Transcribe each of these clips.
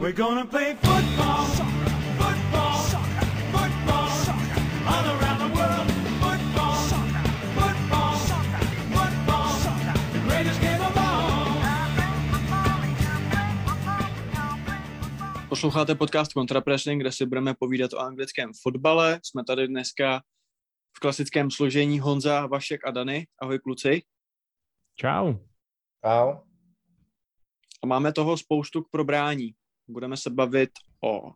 We're gonna play football, football, football, all around the world. Football, football, football, the greatest game of all. Posloucháte podcast Contrapressing, kde si budeme povídat o anglickém fotbale. Jsme tady dneska v klasickém složení Honza, Vašek a Dany. Ahoj kluci. Čau. Čau. A máme toho spoustu k probrání. Budeme se bavit o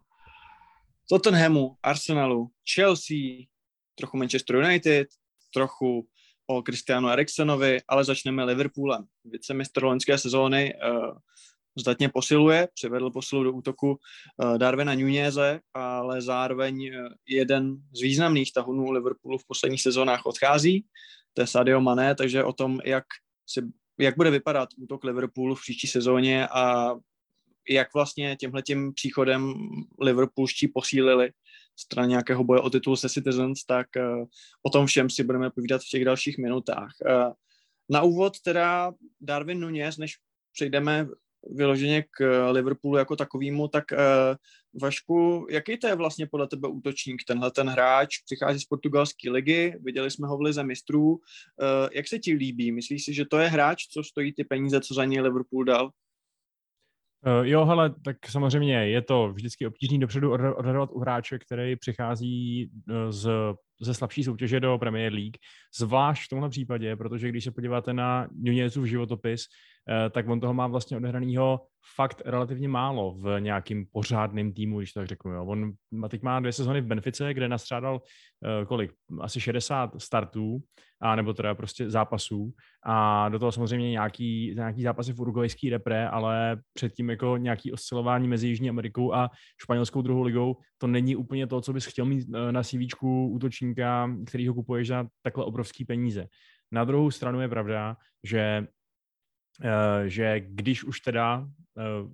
Tottenhamu, Arsenalu, Chelsea, trochu Manchester United, trochu o Christianu Eriksonovi, ale začneme Liverpoolem. Vicemistr loňské sezóny uh, zdatně posiluje, přivedl posilu do útoku uh, Darwina Nuneze, ale zároveň uh, jeden z významných tahunů Liverpoolu v posledních sezónách odchází, to je Sadio Mané, takže o tom, jak, si, jak bude vypadat útok Liverpoolu v příští sezóně a jak vlastně tímhletím příchodem Liverpoolští posílili stran nějakého boje o titul se Citizens, tak uh, o tom všem si budeme povídat v těch dalších minutách. Uh, na úvod teda Darwin Nunez, než přejdeme vyloženě k Liverpoolu jako takovýmu, tak Vašku, jaký to je vlastně podle tebe útočník, tenhle ten hráč, přichází z portugalské ligy, viděli jsme ho v lize mistrů, jak se ti líbí? Myslíš si, že to je hráč, co stojí ty peníze, co za něj Liverpool dal? Uh, jo, hele, tak samozřejmě je to vždycky obtížný dopředu odhadovat u hráče, který přichází z, ze slabší soutěže do Premier League, zvlášť v tomhle případě, protože když se podíváte na Nunezův životopis, tak on toho má vlastně odehranýho fakt relativně málo v nějakým pořádným týmu, když to tak řeknu. Jo. On teď má dvě sezony v Benfice, kde nastřádal uh, kolik? Asi 60 startů, a nebo teda prostě zápasů. A do toho samozřejmě nějaký, nějaký zápasy v urugvajský repre, ale předtím jako nějaký oscilování mezi Jižní Amerikou a španělskou druhou ligou, to není úplně to, co bys chtěl mít na CV útočníka, který ho kupuješ za takhle obrovský peníze. Na druhou stranu je pravda, že Eh, že když už teda uh,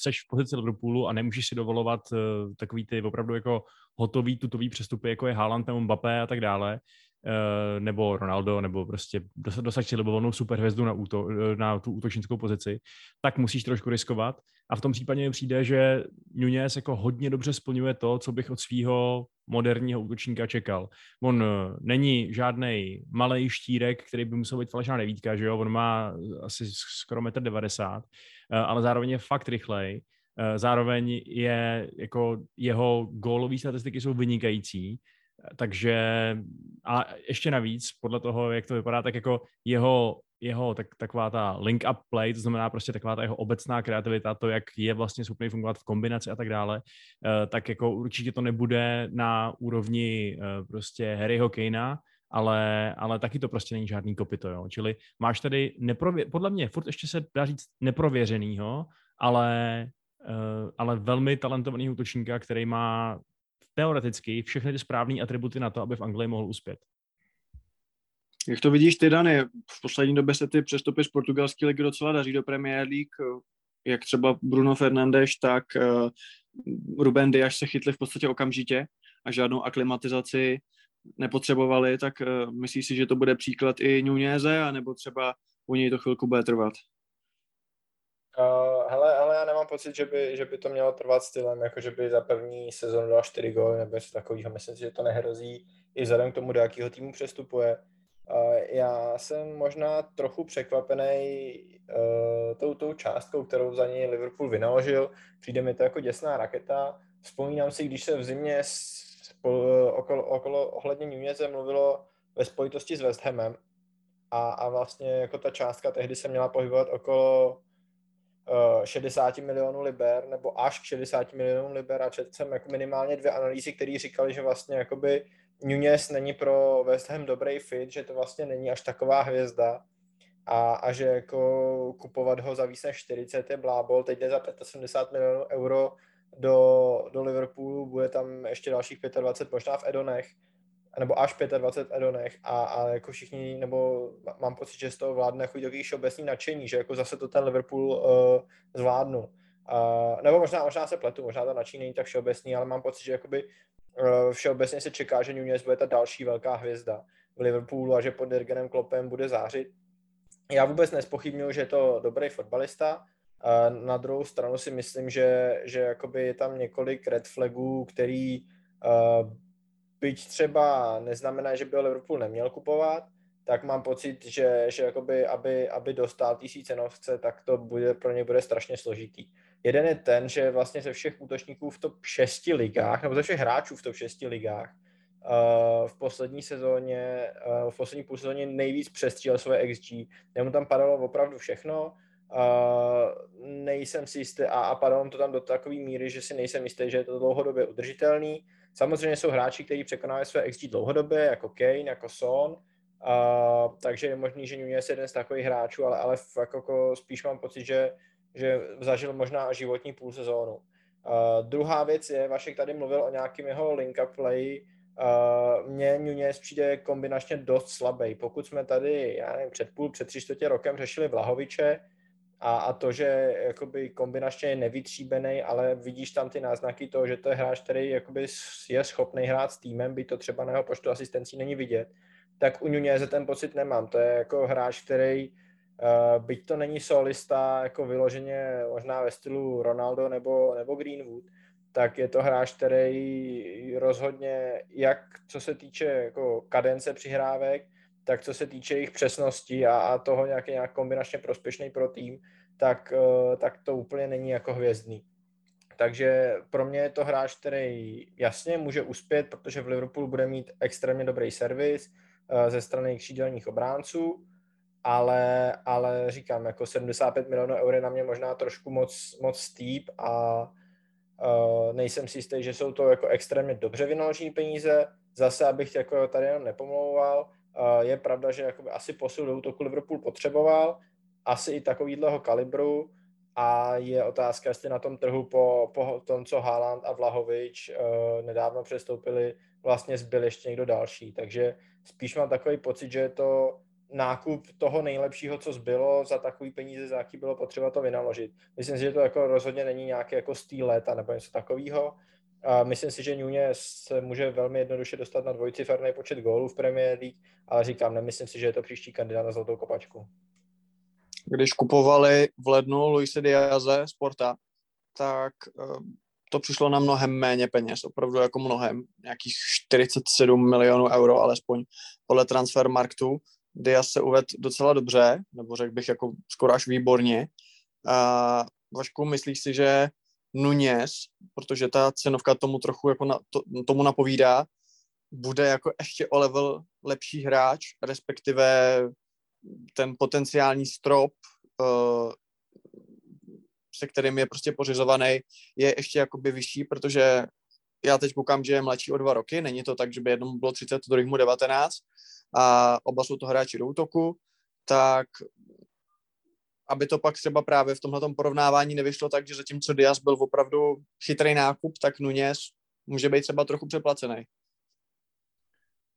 seš v pozici Liverpoolu a nemůžeš si dovolovat uh, takový ty opravdu jako hotový tutový přestupy, jako je Haaland nebo Mbappé a tak dále, nebo Ronaldo, nebo prostě dosaď si libovolnou superhvězdu na, úto, na tu útočnickou pozici, tak musíš trošku riskovat. A v tom případě mi přijde, že Nunez jako hodně dobře splňuje to, co bych od svého moderního útočníka čekal. On eh, není žádný malý štírek, který by musel být falešná devítka, že jo? On má asi skoro 1,90 m, eh, ale zároveň je fakt rychlej. Eh, zároveň je jako jeho gólové statistiky jsou vynikající, takže a ještě navíc, podle toho, jak to vypadá, tak jako jeho jeho tak, taková ta link-up play, to znamená prostě taková ta jeho obecná kreativita, to, jak je vlastně schopný fungovat v kombinaci a tak dále, eh, tak jako určitě to nebude na úrovni eh, prostě Harryho Kanea, ale, ale taky to prostě není žádný kopito, jo. Čili máš tady neprově- podle mě furt ještě se dá říct neprověřenýho, ale, uh, ale velmi talentovaný útočníka, který má teoreticky všechny ty správné atributy na to, aby v Anglii mohl uspět. Jak to vidíš ty, Dany? V poslední době se ty přestupy z portugalské ligy docela daří do Premier League, jak třeba Bruno Fernandes, tak uh, Ruben Dias se chytli v podstatě okamžitě a žádnou aklimatizaci nepotřebovali, tak uh, myslíš si, že to bude příklad i Nuneze, anebo třeba u něj to chvilku bude trvat? Uh, hele, hele, já nemám pocit, že by, že by to mělo trvat stylem, jako že by za první sezonu dal 4 góly nebo něco takového. Myslím si, že to nehrozí i vzhledem k tomu, do jakého týmu přestupuje. Já jsem možná trochu překvapený uh, tou, tou částkou, kterou za něj Liverpool vynaložil. Přijde mi to jako děsná raketa. Vzpomínám si, když se v zimě spolu, okolo, okolo ohledně Nuneze mluvilo ve spojitosti s West Hamem a, a vlastně jako ta částka tehdy se měla pohybovat okolo uh, 60 milionů liber nebo až k 60 milionů liber a četl jsem jako minimálně dvě analýzy, které říkali, že vlastně jakoby Nunez není pro West Ham dobrý fit, že to vlastně není až taková hvězda a, a že jako kupovat ho za víc než 40 je blábol, teď jde za 75 milionů euro do, do Liverpoolu, bude tam ještě dalších 25 možná v Edonech, nebo až 25 Edonech a, a jako všichni, nebo mám pocit, že z toho vládne jako takový všeobecný nadšení, že jako zase to ten Liverpool uh, zvládnu. Uh, nebo možná, možná se pletu, možná to nadšení není tak všeobecný, ale mám pocit, že jakoby Eh, všeobecně se čeká, že Nunez bude ta další velká hvězda v Liverpoolu a že pod Dirgenem Kloppem bude zářit. Já vůbec nespochybnuju, že je to dobrý fotbalista, A na druhou stranu si myslím, že, že jakoby je tam několik red flagů, který uh, byť třeba neznamená, že by Liverpool neměl kupovat, tak mám pocit, že, že jakoby, aby, aby dostal té cenovce, tak to bude, pro ně bude strašně složitý. Jeden je ten, že vlastně ze všech útočníků v top 6 ligách, nebo ze všech hráčů v top 6 ligách, uh, v poslední sezóně, uh, v poslední půl sezóně nejvíc přestřílel svoje XG. Nemu tam padalo opravdu všechno, uh, nejsem si jistý a, a padalo to tam do takové míry, že si nejsem jistý, že je to dlouhodobě udržitelný. Samozřejmě jsou hráči, kteří překonávají své XG dlouhodobě, jako Kane, jako Son, uh, takže je možný, že Nunez je jeden z takových hráčů, ale, ale fakt jako spíš mám pocit, že, že zažil možná životní půl sezónu. Uh, druhá věc je, Vašek tady mluvil o nějakým jeho link-up play, mně Nunez přijde kombinačně dost slabý. Pokud jsme tady, já nevím, před půl, před tři čtvrtě rokem řešili Vlahoviče a, a to, že jakoby kombinačně je nevytříbený, ale vidíš tam ty náznaky toho, že to je hráč, který jakoby je schopný hrát s týmem, by to třeba na jeho počtu asistencí není vidět, tak u Nuneze ten pocit nemám. To je jako hráč, který uh, byť to není solista, jako vyloženě možná ve stylu Ronaldo nebo, nebo Greenwood, tak je to hráč, který rozhodně, jak co se týče jako kadence přihrávek, tak co se týče jejich přesnosti a, a toho nějak, nějak kombinačně prospěšný pro tým, tak, uh, tak to úplně není jako hvězdný. Takže pro mě je to hráč, který jasně může uspět, protože v Liverpoolu bude mít extrémně dobrý servis, Eh, ze strany křídelních obránců, ale, ale říkám, jako 75 milionů eur je na mě možná trošku moc, moc steep a uh, nejsem si jistý, že jsou to jako extrémně dobře vynaložené peníze. Zase, abych jako tady jenom nepomlouval, je pravda, že jakoby asi posil do útoku Liverpool potřeboval, asi i takovýhleho kalibru a je otázka, jestli na tom trhu po, po tom, co Haaland a Vlahovič uh, nedávno přestoupili, vlastně zbyl ještě někdo další. Takže spíš mám takový pocit, že je to nákup toho nejlepšího, co zbylo za takový peníze, za jaký bylo potřeba to vynaložit. Myslím si, že to jako rozhodně není nějaký jako stýl léta nebo něco takového. A myslím si, že Nunez se může velmi jednoduše dostat na dvojciferný počet gólů v Premier League, ale říkám, nemyslím si, že je to příští kandidát na zlatou kopačku. Když kupovali v lednu Luise Diaze Sporta, tak to přišlo na mnohem méně peněz, opravdu jako mnohem, nějakých 47 milionů euro alespoň podle Transfermarktu. Diaz se uvedl docela dobře, nebo řekl bych jako skoro až výborně. A Vašku, myslíš si, že Nunez, protože ta cenovka tomu trochu jako na, to, tomu napovídá, bude jako ještě o level lepší hráč, respektive ten potenciální strop uh, se kterým je prostě pořizovaný, je ještě jakoby vyšší, protože já teď koukám, že je mladší o dva roky, není to tak, že by jednomu bylo 30, druhému 19 a oba jsou to hráči do útoku, tak aby to pak třeba právě v tomhle porovnávání nevyšlo tak, že zatímco Diaz byl opravdu chytrý nákup, tak Nunez může být třeba trochu přeplacený.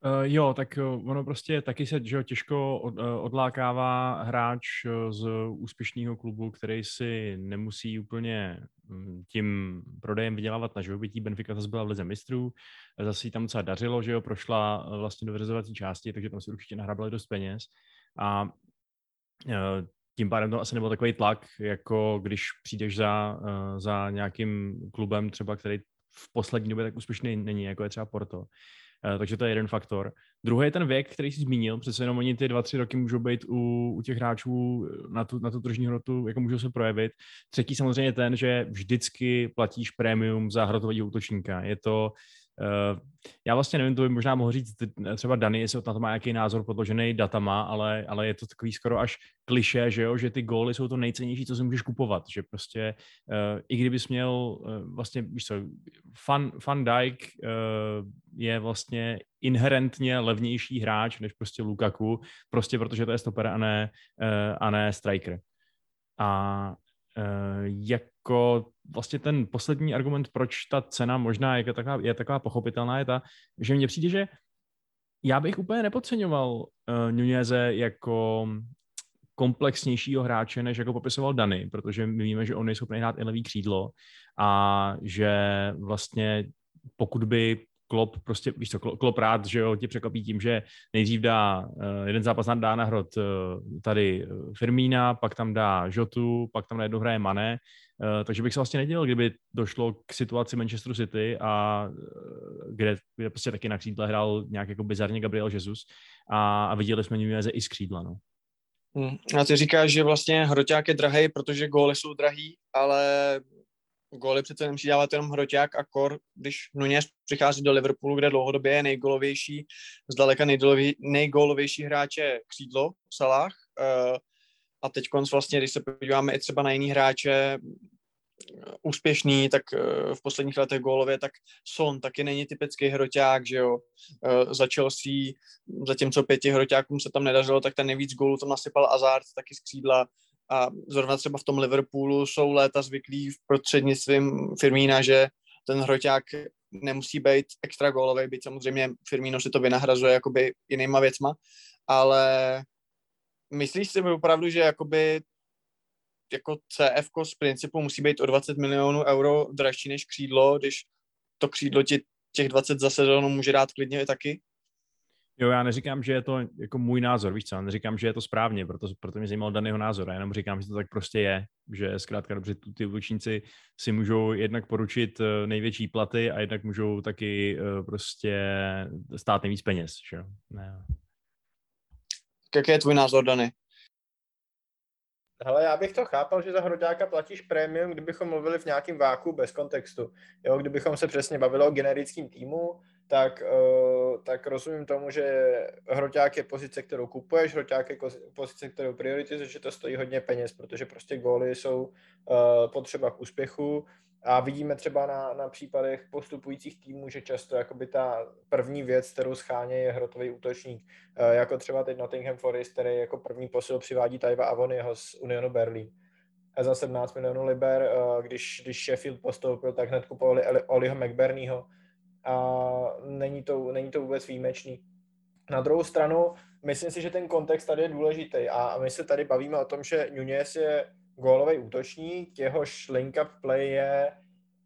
Uh, jo, tak uh, ono prostě taky se že, těžko od, uh, odlákává hráč z úspěšného klubu, který si nemusí úplně um, tím prodejem vydělávat na živobytí. Benfica zase byla v lize mistrů, zase jí tam docela dařilo, že jo, prošla vlastně do vyřazovací části, takže tam si určitě nahrabali dost peněz. A tím pádem to asi nebyl takový tlak, jako když přijdeš za, uh, za nějakým klubem třeba, který v poslední době tak úspěšný není, jako je třeba Porto. Eh, takže to je jeden faktor. Druhý je ten věk, který jsi zmínil, přece jenom oni ty dva, tři roky můžou být u, u těch hráčů na tu, na tu tržní hrotu, jako můžou se projevit. Třetí samozřejmě ten, že vždycky platíš prémium za hrotového útočníka. Je to já vlastně nevím, to by možná mohl říct třeba Dani, jestli na to má nějaký názor podložený datama, ale, ale je to takový skoro až kliše, že jo, že ty góly jsou to nejcennější, co si můžeš kupovat, že prostě uh, i kdybys měl uh, vlastně, víš co, Van, Van Dijk uh, je vlastně inherentně levnější hráč než prostě Lukaku, prostě protože to je stoper a ne, uh, a ne striker. A jako vlastně ten poslední argument, proč ta cena možná je taková, je taková pochopitelná, je ta, že mně přijde, že já bych úplně nepodceňoval uh, Nuneze jako komplexnějšího hráče, než jako popisoval Dany, protože my víme, že on je schopný hrát i levý křídlo a že vlastně pokud by Klopp prostě, víš co, Klopp rád, že jo, tě překvapí tím, že nejdřív dá uh, jeden zápas dá na hrot uh, tady Firmína, pak tam dá Žotu, pak tam najednou hraje Mané, uh, takže bych se vlastně nedělal, kdyby došlo k situaci Manchesteru City a kde, kde prostě taky na křídle hrál nějak jako bizarně Gabriel Jesus a, a viděli jsme Nuneze i z křídla, no. Hmm. A ty říkáš, že vlastně hroťák je drahý, protože góly jsou drahý, ale góly přece nemusí dávat jenom hroťák a kor, když Nunes přichází do Liverpoolu, kde dlouhodobě je nejgolovější, zdaleka nejgolovější hráče křídlo, Salah. Uh, a teď vlastně, když se podíváme i třeba na jiný hráče, úspěšný, tak uh, v posledních letech gólově, tak Son taky není typický hroťák, že jo. Za Chelsea, zatímco pěti hroťákům se tam nedařilo, tak ten nejvíc gólů tam nasypal Azard taky z křídla. A zrovna třeba v tom Liverpoolu jsou léta zvyklí v prostřednictvím Firmína, že ten hroťák nemusí být extra gólový, byť samozřejmě Firmino si to vynahrazuje jakoby jinýma věcma, ale myslíš si opravdu, že jakoby jako CF z principu musí být o 20 milionů euro dražší než křídlo, když to křídlo ti těch 20 za sezónu může dát klidně i taky? Jo, já neříkám, že je to jako můj názor, víš co, já neříkám, že je to správně, proto, proto mě zajímal daného názor, já jenom říkám, že to tak prostě je, že zkrátka dobře ty útočníci si můžou jednak poručit eh, největší platy a jednak můžou taky eh, prostě stát nejvíc peněz, že jo. Ne. Jaký je tvůj názor, Dany? Hele, já bych to chápal, že za Hroďáka platíš prémium, kdybychom mluvili v nějakém váku bez kontextu. Jo, kdybychom se přesně bavili o generickém týmu, tak, uh, tak rozumím tomu, že hroťák je pozice, kterou kupuješ, hroťák je pozice, kterou prioritizuješ, že to stojí hodně peněz, protože prostě góly jsou uh, potřeba k úspěchu. A vidíme třeba na, na případech postupujících týmů, že často jakoby ta první věc, kterou scháně, je hrotový útočník. Uh, jako třeba teď Nottingham Forest, který jako první posil přivádí Tajva Avonyho z Unionu Berlin a za 17 milionů liber, když, když Sheffield postoupil, tak hned kupovali Oliho McBurneyho, a není to, není to vůbec výjimečný. Na druhou stranu, myslím si, že ten kontext tady je důležitý a my se tady bavíme o tom, že Nunez je gólový útočník, jehož link-up play je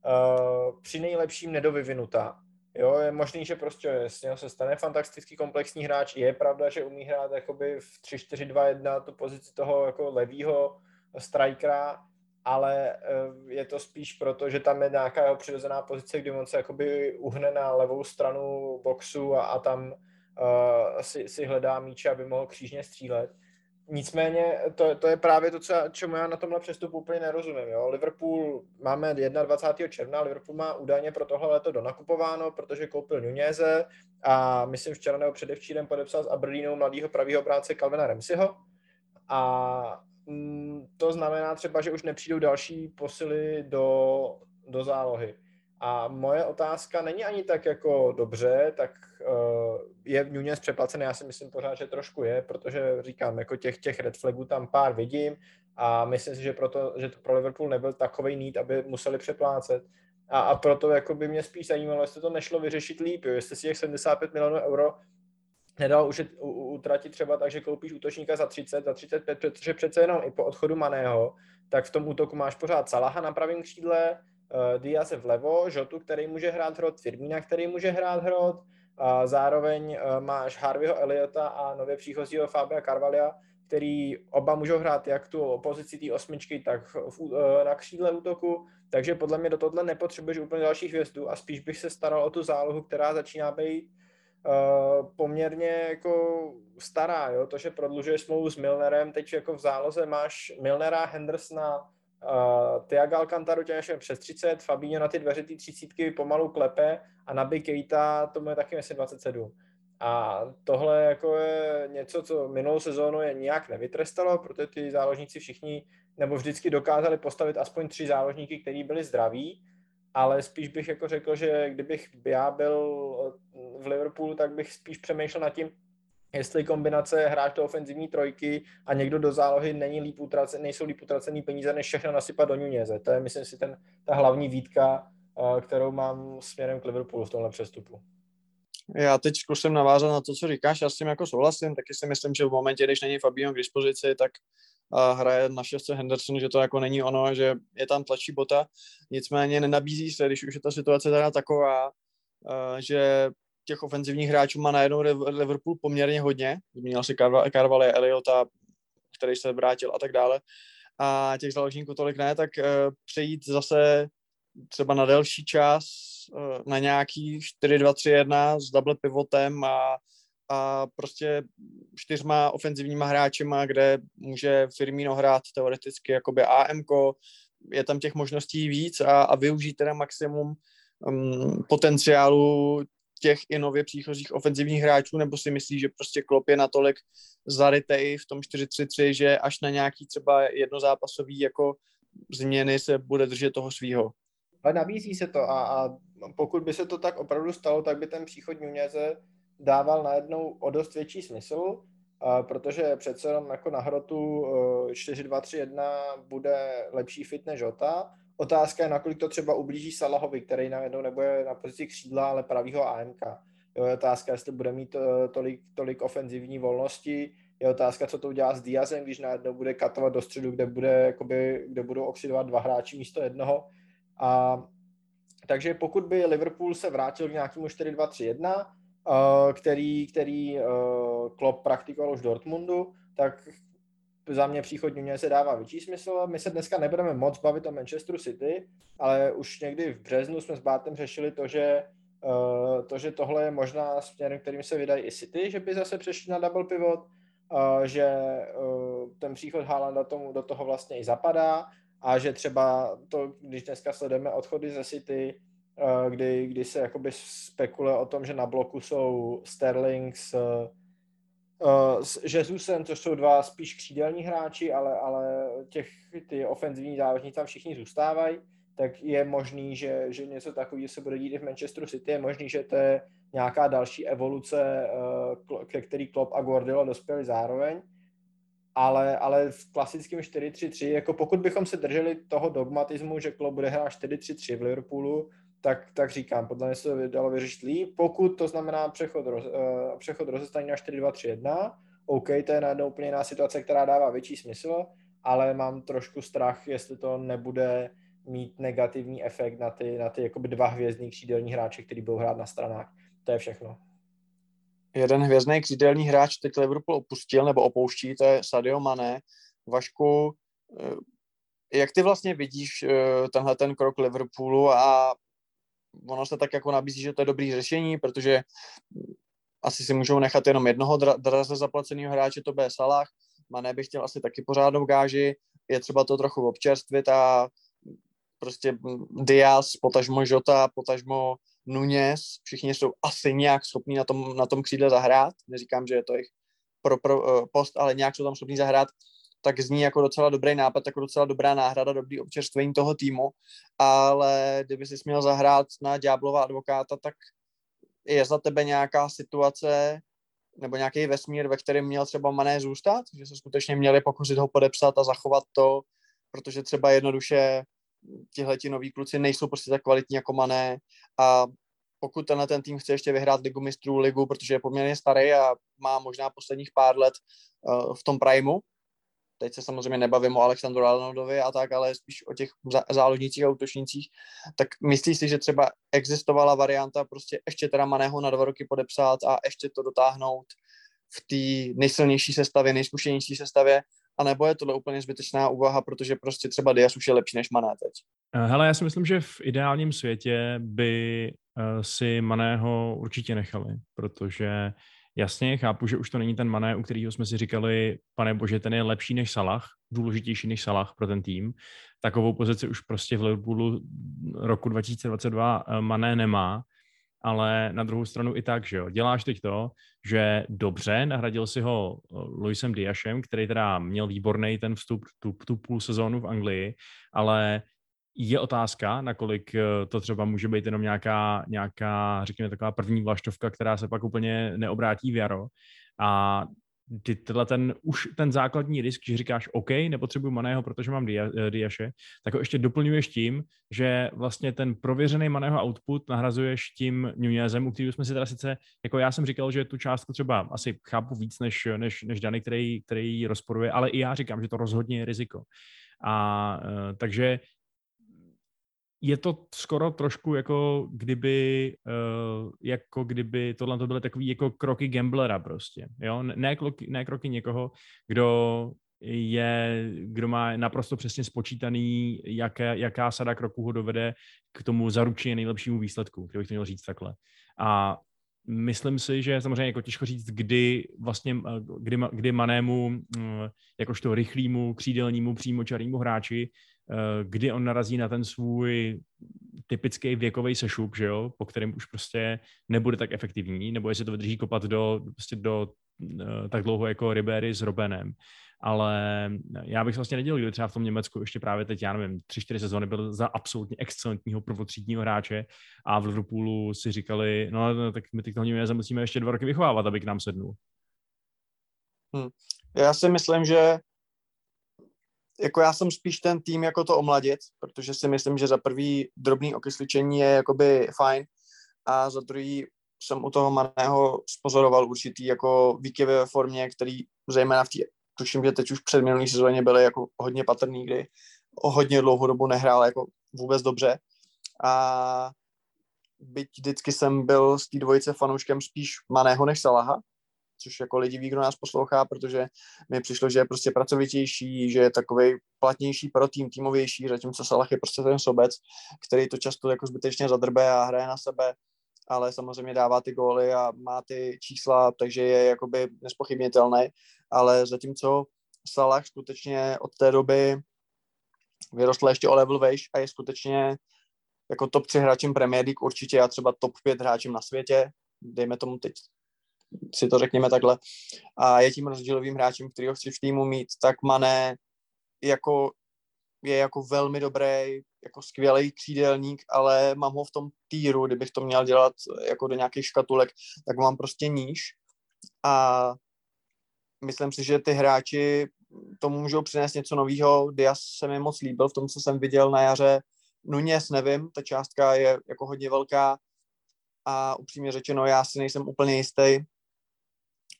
uh, při nejlepším nedovyvinutá. Jo, je možný, že prostě z něho se stane fantastický komplexní hráč. Je pravda, že umí hrát jakoby v 3-4-2-1 tu pozici toho jako levýho strikera, ale eh, je to spíš proto, že tam je nějaká jeho přirozená pozice, kdy on se jakoby uhne na levou stranu boxu a, a tam uh, si, si hledá míče, aby mohl křížně střílet. Nicméně to, to je právě to, co, čemu já na tomhle přestupu úplně nerozumím. Jo? Liverpool máme 21. června, Liverpool má údajně pro tohle leto donakupováno, protože koupil Nuneze a myslím včera nebo předevčírem podepsal s Aberdeenu mladého pravého práce Calvina Remsiho. A to znamená třeba, že už nepřijdou další posily do, do zálohy. A moje otázka není ani tak jako dobře, tak uh, je Nunez přeplacený, já si myslím pořád, že trošku je, protože říkám, jako těch, těch red flagů tam pár vidím a myslím si, že, proto, že to pro Liverpool nebyl takový nít, aby museli přeplácet. A, a proto jako by mě spíš zajímalo, jestli to nešlo vyřešit líp, jo? jestli si těch 75 milionů euro nedal už utratit třeba tak, že koupíš útočníka za 30, za 35, protože přece jenom i po odchodu Maného, tak v tom útoku máš pořád Salaha na pravém křídle, uh, Diaz vlevo, Žotu, který může hrát hrot, Firmína, který může hrát hrot, a zároveň uh, máš Harveyho Eliota a nově příchozího Fabia Carvalia, který oba můžou hrát jak tu opozici té osmičky, tak v, uh, na křídle útoku, takže podle mě do tohle nepotřebuješ úplně dalších hvězdů a spíš bych se staral o tu zálohu, která začíná být Uh, poměrně jako stará, jo, to, že prodlužuje smlouvu s Milnerem, teď jako v záloze máš Milnera, Hendersona, uh, Tiago Alcantara tě přes 30, Fabinho na ty dveře ty třicítky pomalu klepe a na Keita tomu je taky myslím 27. A tohle jako je něco, co minulou sezónu je nijak nevytrestalo, protože ty záložníci všichni nebo vždycky dokázali postavit aspoň tři záložníky, kteří byli zdraví, ale spíš bych jako řekl, že kdybych já byl v Liverpoolu, tak bych spíš přemýšlel nad tím, jestli kombinace hráč do ofenzivní trojky a někdo do zálohy není líp utracen, nejsou líp utracený peníze, než všechno nasypat do Nuneze. To je, myslím si, ten, ta hlavní výtka, eh, kterou mám směrem k Liverpoolu v tomhle přestupu. Já teď zkusím navázat na to, co říkáš, já s tím jako souhlasím, taky si myslím, že v momentě, když není Fabio k dispozici, tak a hraje na šestce Henderson, že to jako není ono, že je tam tlačí bota, nicméně nenabízí se, když už je ta situace teda taková, uh, že těch ofenzivních hráčů má najednou Liverpool poměrně hodně. Zmínil si Carvalho, Eliota, který se vrátil a tak dále. A těch záložníků tolik ne, tak uh, přejít zase třeba na delší čas, uh, na nějaký 4-2-3-1 s double pivotem a a prostě čtyřma ofenzivníma hráčema, kde může Firmino hrát teoreticky jakoby AMK, je tam těch možností víc a, a využít teda maximum um, potenciálu těch i nově příchozích ofenzivních hráčů, nebo si myslí, že prostě Klopp je natolik zarytej v tom 4-3-3, že až na nějaký třeba jednozápasový jako změny se bude držet toho svýho. Ale nabízí se to a, a pokud by se to tak opravdu stalo, tak by ten příchod Nuneze dával najednou o dost větší smysl, protože přece jenom jako na hrotu 4-2-3-1 bude lepší fit než Jota. Otázka je, nakolik to třeba ublíží Salahovi, který najednou nebude na pozici křídla, ale pravýho AMK. Jo, je otázka, jestli bude mít e, tolik, tolik ofenzivní volnosti. Je otázka, co to udělá s Diazem, když najednou bude katovat do středu, kde, bude, jakoby, kde budou oxidovat dva hráči místo jednoho. A, takže pokud by Liverpool se vrátil k nějakému 4-2-3-1, Eh, který, který uh, Klopp praktikoval už v Dortmundu, tak za mě příchod mě se dává větší smysl. My se dneska nebudeme moc bavit o Manchesteru City, ale už někdy v březnu jsme s Bátem řešili to, že uh, to, že tohle je možná směrem, kterým se vydají i City, že by zase přešli na double pivot, že ten příchod Haalanda tomu do toho vlastně i zapadá a že třeba to, když dneska sledujeme odchody ze City, Eh, kdy, kdy se jakoby spekuluje o tom, že na bloku jsou Sterling s, uh, s Jesusem, což jsou dva spíš křídelní hráči, ale, ale těch, ty ofenzivní záložníci tam všichni zůstávají, tak je možný, že, že něco takového se bude dít i v Manchesteru City. Je možný, že to je nějaká další evoluce, ke který Klopp a Guardiola dospěli zároveň. Ale, ale v klasickém 4-3-3, jako pokud bychom se drželi toho dogmatismu, že Klopp bude hrát 4-3-3 v Liverpoolu, tak, tak říkám, podle mě se to dalo vyřešit líp. Pokud to znamená přechod, roz, uh, přechod rozestání na 4-2-3-1, OK, to je najednou úplně jiná situace, která dává větší smysl, ale mám trošku strach, jestli to nebude mít negativní efekt na ty, na ty jakoby dva hvězdní křídelní hráče, který budou hrát na stranách. To je všechno. Jeden hvězdný křídelní hráč teď Liverpool opustil nebo opouští, to je Sadio Mané. Vašku, eh, jak ty vlastně vidíš eh, tenhle ten krok Liverpoolu a ono se tak jako nabízí, že to je dobrý řešení, protože asi si můžou nechat jenom jednoho dra- draze zaplaceného hráče, to bude Salah, Mané bych chtěl asi taky pořádnou gáži, je třeba to trochu občerstvit a prostě Diaz, potažmo Jota, potažmo Nunez, všichni jsou asi nějak schopní na tom, na tom křídle zahrát, neříkám, že je to jejich pro, pro, uh, post, ale nějak jsou tam schopní zahrát. Tak zní jako docela dobrý nápad, jako docela dobrá náhrada, dobrý občerstvení toho týmu, ale kdyby si měl zahrát na Ďáblova advokáta, tak je za tebe nějaká situace nebo nějaký vesmír, ve kterém měl třeba Mané zůstat, že se skutečně měli pokusit ho podepsat a zachovat to, protože třeba jednoduše tihle ti noví kluci nejsou prostě tak kvalitní jako Mané. A pokud tenhle ten tým chce ještě vyhrát ligu mistrů ligu, protože je poměrně starý a má možná posledních pár let uh, v tom primu, teď se samozřejmě nebavím o Alexandru Arnoldovi a tak, ale spíš o těch záložnících a útočnících, tak myslíš si, že třeba existovala varianta prostě ještě teda Maného na dva roky podepsat a ještě to dotáhnout v té nejsilnější sestavě, nejzkušenější sestavě, a nebo je tohle úplně zbytečná úvaha, protože prostě třeba Dias už je lepší než Mané teď? Eh, hele, já si myslím, že v ideálním světě by uh, si Maného určitě nechali, protože Jasně, chápu, že už to není ten Mané, u kterého jsme si říkali, pane bože, ten je lepší než Salah, důležitější než Salah pro ten tým. Takovou pozici už prostě v Liverpoolu roku 2022 eh, Mané nemá, ale na druhou stranu i tak, že jo. Děláš teď to, že dobře, nahradil si ho eh, Luisem Diašem, který teda měl výborný ten vstup, tu, tu půl sezónu v Anglii, ale je otázka, nakolik eh, to třeba může být jenom nějaká, nějaká, řekněme, taková první vlaštovka, která se pak úplně neobrátí v jaro. A ty, tyhle ten, už ten základní risk, že říkáš OK, nepotřebuji Maného, protože mám dia, eh, Diaše, tak ho ještě doplňuješ tím, že vlastně ten prověřený Maného output nahrazuješ tím Nunezem, u kterého jsme si teda sice, jako já jsem říkal, že tu částku třeba asi chápu víc než, než, než Dany, který, který rozporuje, ale i já říkám, že to rozhodně je riziko. A uh, takže je to skoro trošku jako kdyby, uh, jako kdyby tohle to byly takový jako kroky gamblera prostě, jo, ne, kroky, ne kroky někoho, kdo je, kdo má naprosto přesně spočítaný, jaké, jaká sada kroků ho dovede k tomu zaručeně nejlepšímu výsledku, kdybych to měl říct takhle. A myslím si, že samozřejmě jako těžko říct, kdy vlastně, eh, kdy, kdy Manému, mm, jakožto rychlýmu, křídelnímu, přímočarýmu hráči, kdy on narazí na ten svůj typický věkový sešup, že jo, po kterém už prostě nebude tak efektivní, nebo jestli to vydrží kopat do, prostě do eh, tak dlouho jako Ribery s Robenem ale já bych vlastně nedělal, kdyby třeba v tom Německu ještě právě teď, já nevím, tři, čtyři sezóny byl za absolutně excelentního prvotřídního hráče a v Liverpoolu si říkali, no, no tak my teď toho Němece musíme ještě dva roky vychovávat, aby k nám sednul. Hmm. Já si myslím, že jako já jsem spíš ten tým jako to omladit, protože si myslím, že za prvý drobný okysličení je jakoby fajn a za druhý jsem u toho Maného spozoroval určitý jako výkyvy ve formě, který zejména v té tuším, že teď už před minulý sezóně byly jako hodně patrný, kdy o hodně dlouhou dobu nehrál jako vůbec dobře. A byť vždycky jsem byl z té dvojice fanouškem spíš Maného než Salaha, což jako lidi ví, kdo nás poslouchá, protože mi přišlo, že je prostě pracovitější, že je takový platnější pro tým, týmovější, zatímco Salah je prostě ten sobec, který to často jako zbytečně zadrbe a hraje na sebe ale samozřejmě dává ty góly a má ty čísla, takže je jakoby nespochybnitelný, ale zatímco Salah skutečně od té doby vyrostl ještě o level vejš a je skutečně jako top 3 hráčem Premier League určitě a třeba top 5 hráčem na světě, dejme tomu teď si to řekněme takhle, a je tím rozdílovým hráčem, který ho chci v týmu mít, tak Mané jako je jako velmi dobrý, jako skvělý křídelník, ale mám ho v tom týru, kdybych to měl dělat jako do nějakých škatulek, tak mám prostě níž a myslím si, že ty hráči tomu můžou přinést něco nového. Diaz se mi moc líbil v tom, co jsem viděl na jaře. Nunes nevím, ta částka je jako hodně velká a upřímně řečeno, já si nejsem úplně jistý,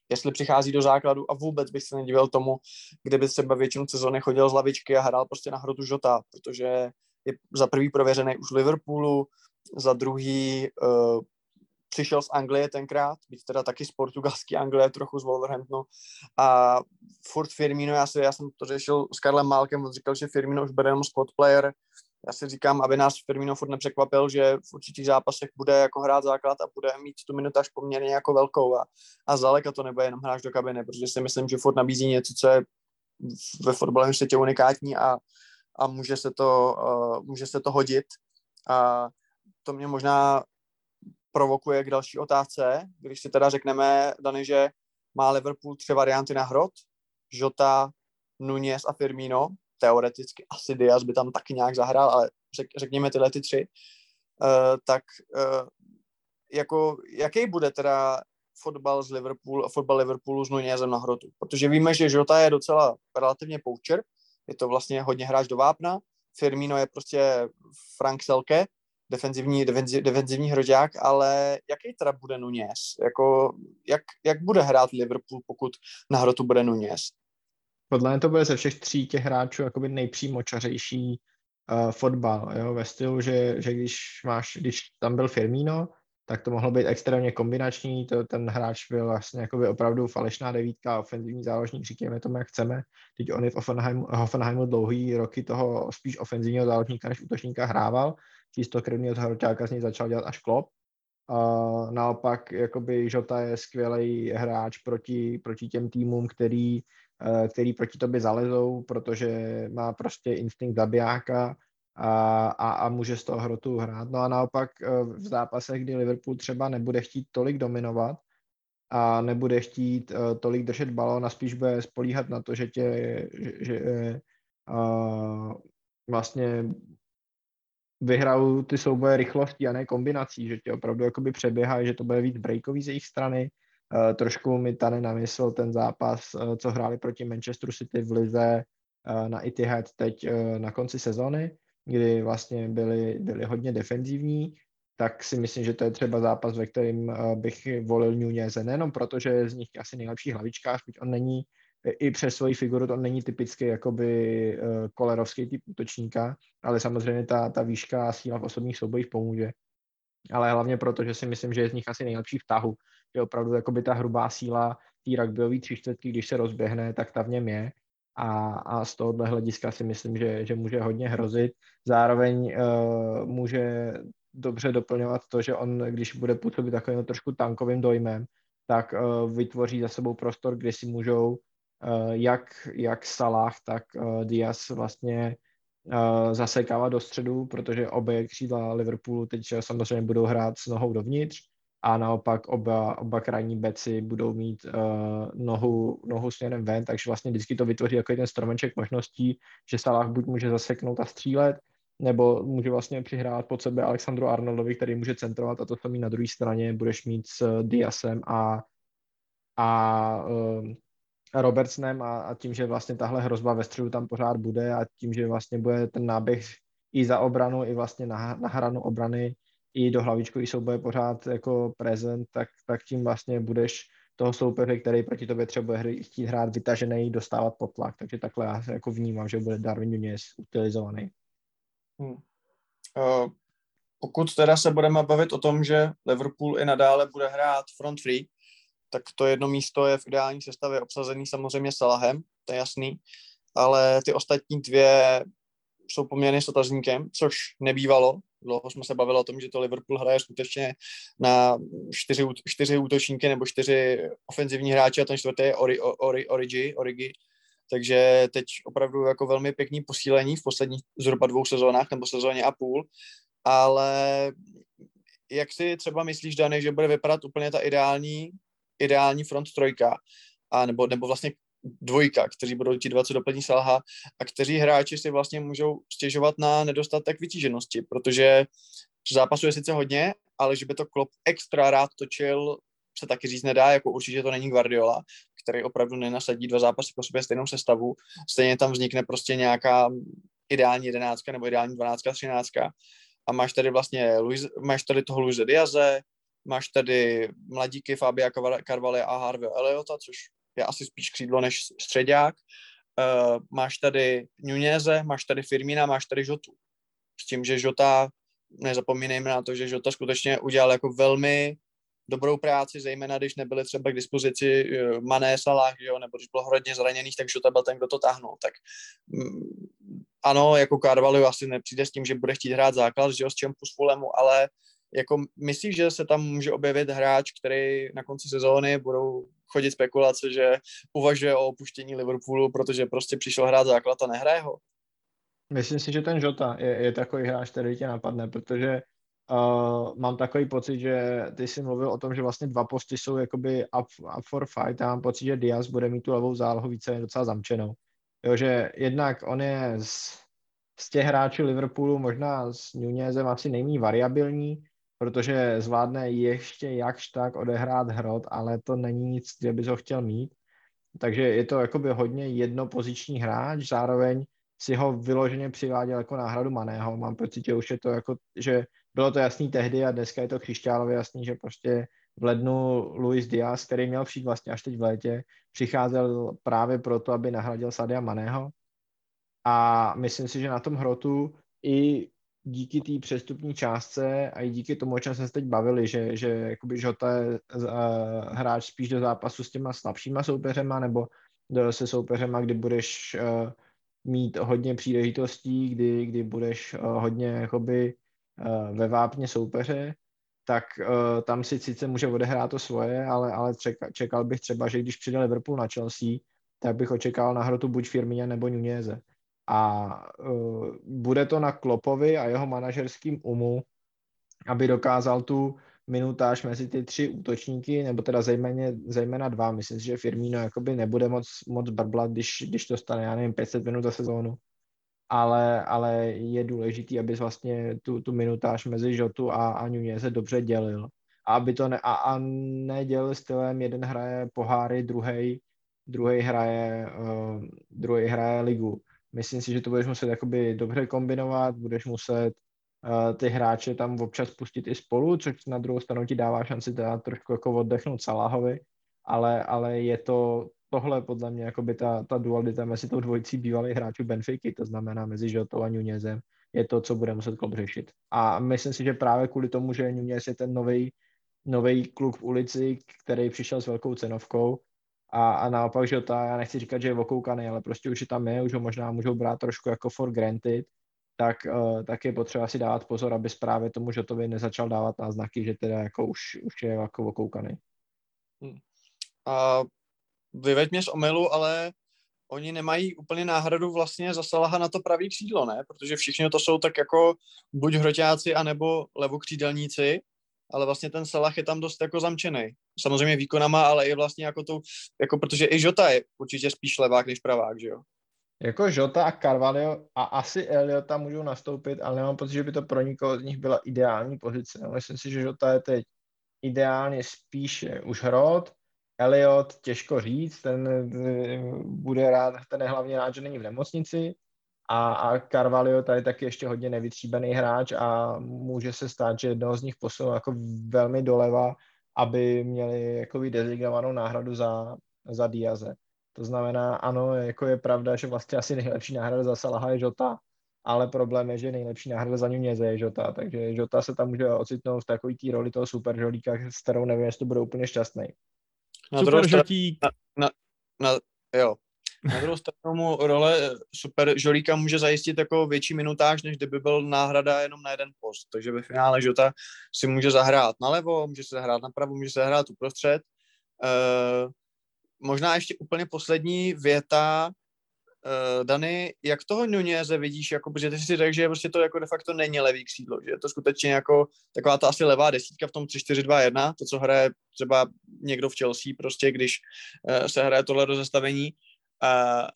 jestli přichází do základu a vůbec bych se nedivil tomu, kdyby třeba většinu sezóny chodil z lavičky a hrál prostě na hrotu Žota, protože je za prvý prověřený už Liverpoolu, za druhý uh, přišel z Anglie tenkrát, byť teda taky z portugalské Anglie, trochu z Wolverhamptonu a furt Firmino, já, si, já jsem to řešil s Karlem Málkem, on říkal, že Firmino už bude jenom squad player, já si říkám, aby nás Firmino furt nepřekvapil, že v určitých zápasech bude jako hrát základ a bude mít tu minutáž poměrně jako velkou a, a zdaleka to nebude jenom hráč do kabiny, protože si myslím, že furt nabízí něco, co je ve fotbalovém světě unikátní a, a může, se to, uh, může se to hodit. A to mě možná provokuje k další otázce, když si teda řekneme, Dany, že má Liverpool tři varianty na hrot, Jota, Nunez a Firmino, teoreticky asi Diaz by tam taky nějak zahrál, ale řek, řekněme tyhle ty tři, uh, tak uh, jako, jaký bude teda fotbal z Liverpoolu, fotbal Liverpoolu s Nunezem na hrotu? Protože víme, že Jota je docela relativně poucher, je to vlastně hodně hráč do vápna, Firmino je prostě Frank Selke, defenzivní, defenzivní, defenzivní hroďák, ale jaký teda bude Nunez? Jako, jak, jak bude hrát Liverpool, pokud na hrotu bude Nunez? Podle mě to bude ze všech tří těch hráčů jakoby nejpřímočařejší uh, fotbal, jo, ve stylu, že, že když máš, když tam byl Firmino, tak to mohlo být extrémně kombinační, to, ten hráč byl vlastně jakoby opravdu falešná devítka, ofenzivní záložník, říkáme tomu, jak chceme. Teď on je v Offenheimu, Hoffenheimu dlouhý roky toho spíš ofenzivního záložníka než útočníka hrával, čistokrvního hroťáka z něj začal dělat až Klopp. Uh, naopak, jakoby Žota je skvělý hráč proti, proti těm týmům, který který proti tobě zalezou, protože má prostě instinkt zabijáka a, a, a může z toho hrotu hrát. No a naopak eh, v zápasech, kdy Liverpool třeba nebude chtít tolik dominovat a nebude chtít uh, tolik držet balón a spíš bude spolíhat na to, že tě že, že, uh, vlastně vyhrajou ty souboje rychlostí a ne kombinací, že tě opravdu jakoby přeběhají, že to bude víc breakový z jejich strany, Eh, trošku mi tady namyslel ten zápas, eh, co hráli proti Manchesteru City v Lize eh, na Etihad teď na konci sezony, kdy vlastně byli, byli hodně defenzivní, tak si myslím, že to je třeba zápas, ve kterým bych volil Nuneze, nejenom proto, že je z nich asi nejlepší hlavičkář, byť on není i přes svoji figuru to není typicky jakoby kolerovský typ útočníka, ale samozřejmě ta, ta výška a síla v osobních soubojích pomůže. Ale hlavně proto, že si myslím, že je z nich asi nejlepší v tahu, že opravdu jakoby ta hrubá síla té rugbyové čtvrtky, když se rozběhne, tak ta v něm je a, a z tohohle hlediska si myslím, že, že může hodně hrozit. Zároveň uh, může dobře doplňovat to, že on, když bude působit takovým trošku tankovým dojmem, tak uh, vytvoří za sebou prostor, kde si můžou uh, jak, jak Salah, tak uh, Diaz vlastně uh, zasekávat do středu, protože obě křídla Liverpoolu teď samozřejmě budou hrát s nohou dovnitř a naopak oba, oba krajní beci budou mít uh, nohu, nohu směrem ven, takže vlastně vždycky to vytvoří jako ten stromeček možností, že Salah buď může zaseknout a střílet, nebo může vlastně přihrát pod sebe Alexandru Arnoldovi, který může centrovat a to samý na druhé straně budeš mít s Diasem a, a uh, Robertsonem a, a tím, že vlastně tahle hrozba ve středu tam pořád bude a tím, že vlastně bude ten náběh i za obranu, i vlastně na, na hranu obrany, i do hlavičkový souboje pořád jako prezent, tak, tak tím vlastně budeš toho soupeře, který proti tobě třeba bude chtít hrát vytažený, dostávat pod tlak. Takže takhle já jako vnímám, že bude Darwin Nunez utilizovaný. Hmm. Uh, pokud teda se budeme bavit o tom, že Liverpool i nadále bude hrát front free, tak to jedno místo je v ideální sestavě obsazený samozřejmě Salahem, to je jasný, ale ty ostatní dvě jsou poměrně s otazníkem, což nebývalo. Dlouho jsme se bavili o tom, že to Liverpool hraje skutečně na čtyři, čtyři útočníky nebo čtyři ofenzivní hráče a ten čtvrtý je Ori, Ori, Origi, Origi. Takže teď opravdu jako velmi pěkný posílení v posledních zhruba dvou sezónách nebo sezóně a půl. Ale jak si třeba myslíš, Dany, že bude vypadat úplně ta ideální, ideální front trojka, a nebo, nebo vlastně dvojka, kteří budou ti dva, co doplní Salha a kteří hráči si vlastně můžou stěžovat na nedostatek vytíženosti, protože zápasu je sice hodně, ale že by to Klopp extra rád točil, se taky říct nedá, jako určitě to není Guardiola, který opravdu nenasadí dva zápasy po sobě stejnou sestavu, stejně tam vznikne prostě nějaká ideální jedenáctka nebo ideální dvanáctka, třináctka. A máš tady vlastně Luis, máš tady toho Luise Diaze, máš tady mladíky Fabia Carvalho a Harvey Eliota, což je asi spíš křídlo než středák. Uh, máš tady Nuneze, máš tady Firmina, máš tady Žotu. S tím, že Žota, nezapomínejme na to, že Žota skutečně udělal jako velmi dobrou práci, zejména když nebyly třeba k dispozici uh, Mané, Salah, jo, nebo když bylo hodně zraněných, tak Žota byl ten, kdo to táhnul. Tak um, ano, jako Carvalho asi nepřijde s tím, že bude chtít hrát základ, že jo, s Čempu s Fulemu, ale jako myslíš, že se tam může objevit hráč, který na konci sezóny budou chodit spekulace, že uvažuje o opuštění Liverpoolu, protože prostě přišel hrát základ a nehraje ho? Myslím si, že ten Jota je, je takový hráč, který tě napadne, protože uh, mám takový pocit, že ty jsi mluvil o tom, že vlastně dva posty jsou jakoby up, up for fight a mám pocit, že Diaz bude mít tu levou zálohu více docela zamčenou. Jo, že jednak on je z, z těch hráčů Liverpoolu možná s Nunezem asi nejméně variabilní, protože zvládne ještě jakž tak odehrát hrot, ale to není nic, kde bys ho chtěl mít. Takže je to jakoby hodně jednopoziční hráč, zároveň si ho vyloženě přiváděl jako náhradu Maného. Mám pocit, že už je to jako, že bylo to jasný tehdy a dneska je to křišťálově jasný, že prostě v lednu Luis Diaz, který měl přijít vlastně až teď v létě, přicházel právě proto, aby nahradil Sadia Maného. A myslím si, že na tom hrotu i díky té přestupní částce a i díky tomu, o čem jsme se teď bavili, že, že jakoby Žota je uh, hráč spíš do zápasu s těma slabšíma soupeřema nebo do, se soupeřema, kdy budeš uh, mít hodně příležitostí, kdy, kdy budeš uh, hodně jakoby, uh, ve vápně soupeře, tak uh, tam si sice může odehrát to svoje, ale, ale čekal, čekal bych třeba, že když přijde Liverpool na Chelsea, tak bych očekával na hrotu buď Firmina nebo Nuneze a uh, bude to na Klopovi a jeho manažerským umu, aby dokázal tu minutáž mezi ty tři útočníky, nebo teda zejména, zejména dva. Myslím si, že Firmino jakoby nebude moc, moc brblat, když, když to stane, já nevím, 500 minut za sezónu. Ale, ale je důležitý, aby vlastně tu, tu minutáž mezi Žotu a, a se dobře dělil. A aby to ne, a, a nedělil stylem, jeden hraje poháry, druhý druhý hraje, uh, druhý hraje ligu Myslím si, že to budeš muset jakoby dobře kombinovat, budeš muset uh, ty hráče tam občas pustit i spolu, což na druhou stranu ti dává šanci teda trošku jako oddechnout Salahovi, ale, ale je to tohle podle mě jakoby ta, ta dualita mezi tou dvojicí bývalých hráčů Benfiky, to znamená mezi Žotou a Nunezem, je to, co bude muset klub řešit. A myslím si, že právě kvůli tomu, že Nunez je ten nový nový kluk v ulici, který přišel s velkou cenovkou a, a naopak Žota, já nechci říkat, že je okoukaný, ale prostě už je tam je, už ho možná můžou brát trošku jako for granted, tak, uh, tak je potřeba si dávat pozor, aby právě tomu Žotovi nezačal dávat náznaky, že teda jako už, už je jako okoukaný. A vyveď mě z omylu, ale oni nemají úplně náhradu vlastně za Salaha na to pravý křídlo, ne? Protože všichni to jsou tak jako buď hroťáci, anebo levokřídelníci, ale vlastně ten Salah je tam dost jako zamčený. Samozřejmě výkonama, ale i vlastně jako to, jako protože i Jota je určitě spíš levák než pravák, že jo? Jako Jota a Carvalho a asi Elliot tam můžou nastoupit, ale nemám pocit, že by to pro nikoho z nich byla ideální pozice. No, myslím si, že Jota je teď ideálně spíše už hrot, Elliot těžko říct, ten eh, bude rád, ten je hlavně rád, že není v nemocnici a, a Carvalho tady taky ještě hodně nevytříbený hráč a může se stát, že jednoho z nich posunou jako velmi doleva, aby měli jako dezignovanou náhradu za, za Diaze. To znamená, ano, jako je pravda, že vlastně asi nejlepší náhrada za Salaha je Jota, ale problém je, že nejlepší náhrada za Nuneze je Jota, takže Jota se tam může ocitnout v takové té roli toho super žolíka, s kterou nevím, jestli to bude úplně šťastný. Na Super druhou na, na, na, jo. Na druhou stranu mu role super žolíka může zajistit jako větší minutáž, než kdyby byl náhrada jenom na jeden post. Takže ve finále Žota si může zahrát nalevo, může se zahrát napravo, může se zahrát uprostřed. Uh, možná ještě úplně poslední věta, uh, Dany, jak toho Nuneze vidíš, jako, protože ty si řekl, že prostě to jako de facto není levý křídlo, že je to skutečně jako taková ta asi levá desítka v tom 3-4-2-1, to, co hraje třeba někdo v Chelsea, prostě když se hraje tohle rozestavení, uh,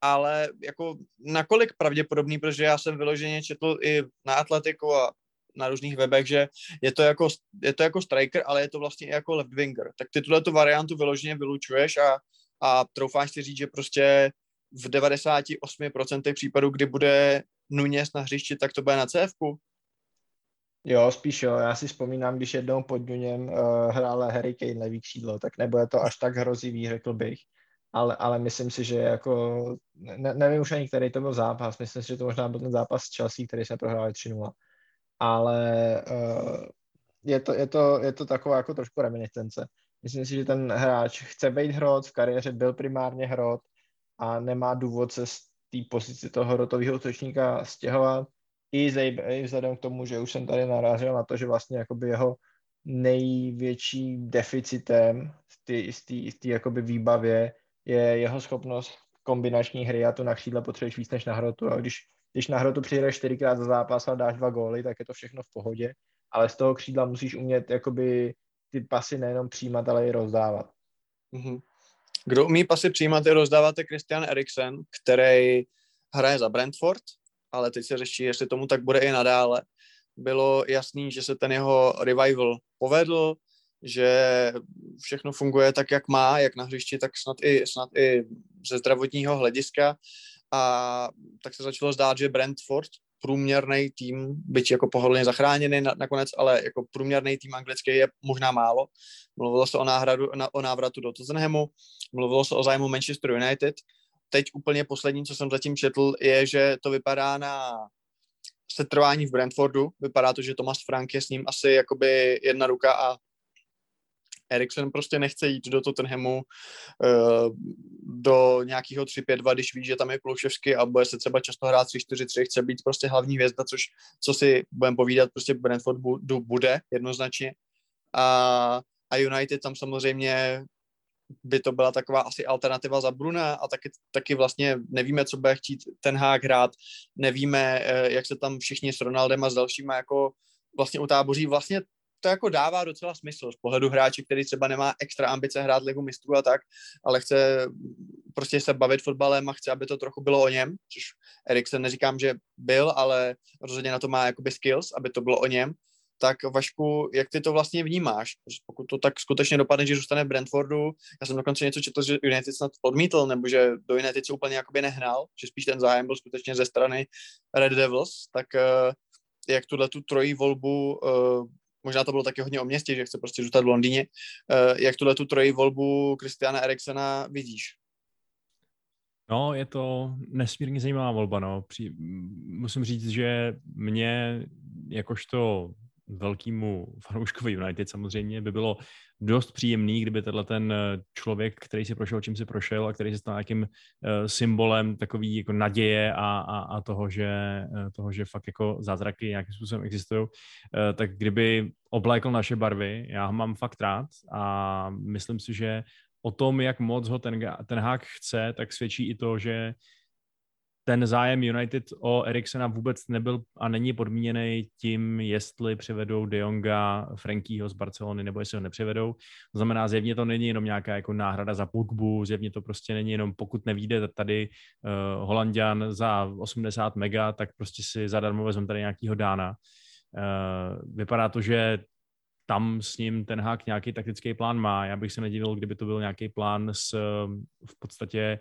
ale jako nakolik pravděpodobný, protože já jsem vyloženě četl i na Atletiku a na různých webech, že je to jako, je to jako striker, ale je to vlastně i jako left winger. Tak ty tuhle tu variantu vyloženě vylučuješ a, a troufáš si říct, že prostě v 98% případů, kdy bude Nunes na hřišti, tak to bude na cf Jo, spíš jo. Já si vzpomínám, když jednou pod Nuněm uh, hrál Harry Kane levý křídlo, tak nebude to až tak hrozivý, řekl bych. Ale, ale myslím si, že jako, ne, nevím už ani, který to byl zápas, myslím si, že to možná byl ten zápas s Chelsea, který jsme prohráli 3-0. Ale uh, je, to, je, to, je to taková jako trošku reminiscence. Myslím si, že ten hráč chce být hrot, v kariéře byl primárně hrot a nemá důvod se z té pozice toho hrotového útočníka stěhovat. I, zej, I vzhledem k tomu, že už jsem tady narážel na to, že vlastně jakoby jeho největší deficitem z té výbavě je jeho schopnost kombinační hry a to na křídle potřebuješ víc než na hrotu. A když, když na hrotu přijdeš čtyřikrát za zápas a dáš dva góly, tak je to všechno v pohodě, ale z toho křídla musíš umět jakoby ty pasy nejenom přijímat, ale i rozdávat. Mm-hmm. Kdo umí pasy přijímat i rozdávat je Christian Eriksen, který hraje za Brentford, ale teď se řeší, jestli tomu tak bude i nadále. Bylo jasný, že se ten jeho revival povedl, že všechno funguje tak, jak má, jak na hřišti, tak snad i, snad i ze zdravotního hlediska. A tak se začalo zdát, že Brentford, průměrný tým, byť jako pohodlně zachráněný na, nakonec, ale jako průměrný tým anglický je možná málo. Mluvilo se o, náhradu, na, o návratu do Tottenhamu, mluvilo se o zájmu Manchester United. Teď úplně poslední, co jsem zatím četl, je, že to vypadá na setrvání v Brentfordu. Vypadá to, že Thomas Frank je s ním asi jakoby jedna ruka a Eriksen prostě nechce jít do Tottenhamu uh, do nějakého 3-5-2, když ví, že tam je Kluševsky a bude se třeba často hrát 3-4-3, chce být prostě hlavní hvězda, což, co si budeme povídat, prostě Brentford bu- bude jednoznačně. A, a United tam samozřejmě by to byla taková asi alternativa za Bruna a taky, taky vlastně nevíme, co bude chtít ten hák hrát, nevíme, eh, jak se tam všichni s Ronaldem a s dalšíma jako vlastně utáboří. Vlastně to jako dává docela smysl z pohledu hráče, který třeba nemá extra ambice hrát ligu mistrů a tak, ale chce prostě se bavit fotbalem a chce, aby to trochu bylo o něm, což Eriksen neříkám, že byl, ale rozhodně na to má jakoby skills, aby to bylo o něm, tak Vašku, jak ty to vlastně vnímáš? Pokud to tak skutečně dopadne, že zůstane v Brentfordu, já jsem dokonce něco četl, že United snad odmítl, nebo že do United se úplně jakoby nehnal, že spíš ten zájem byl skutečně ze strany Red Devils, tak uh, jak tuhle tu trojí volbu uh, možná to bylo taky hodně o městě, že chce prostě zůstat v Londýně. Uh, jak tuhle tu trojí volbu Kristiana Eriksena vidíš? No, je to nesmírně zajímavá volba, no. Při, musím říct, že mě jakožto velkýmu fanouškovi United samozřejmě by bylo dost příjemný, kdyby tenhle ten eh, člověk, který si prošel, čím si prošel a který se stal nějakým uh, symbolem takový jako naděje a, a, a toho, že, uh, toho, že fakt jako zázraky nějakým způsobem existují, tak kdyby oblékl naše barvy, já ho mám fakt rád a myslím si, že o tom, jak moc ho ten, ten hák chce, tak svědčí i to, že ten zájem United o Eriksena vůbec nebyl a není podmíněný tím, jestli přivedou De Jonga, Frankieho z Barcelony, nebo jestli ho nepřivedou. To znamená, zjevně to není jenom nějaká jako náhrada za Pogbu, zjevně to prostě není jenom, pokud nevíde tady uh, Holandian za 80 mega, tak prostě si zadarmo vezmeme tady nějakýho dána. Uh, vypadá to, že tam s ním ten hák nějaký taktický plán má. Já bych se nedivil, kdyby to byl nějaký plán s v podstatě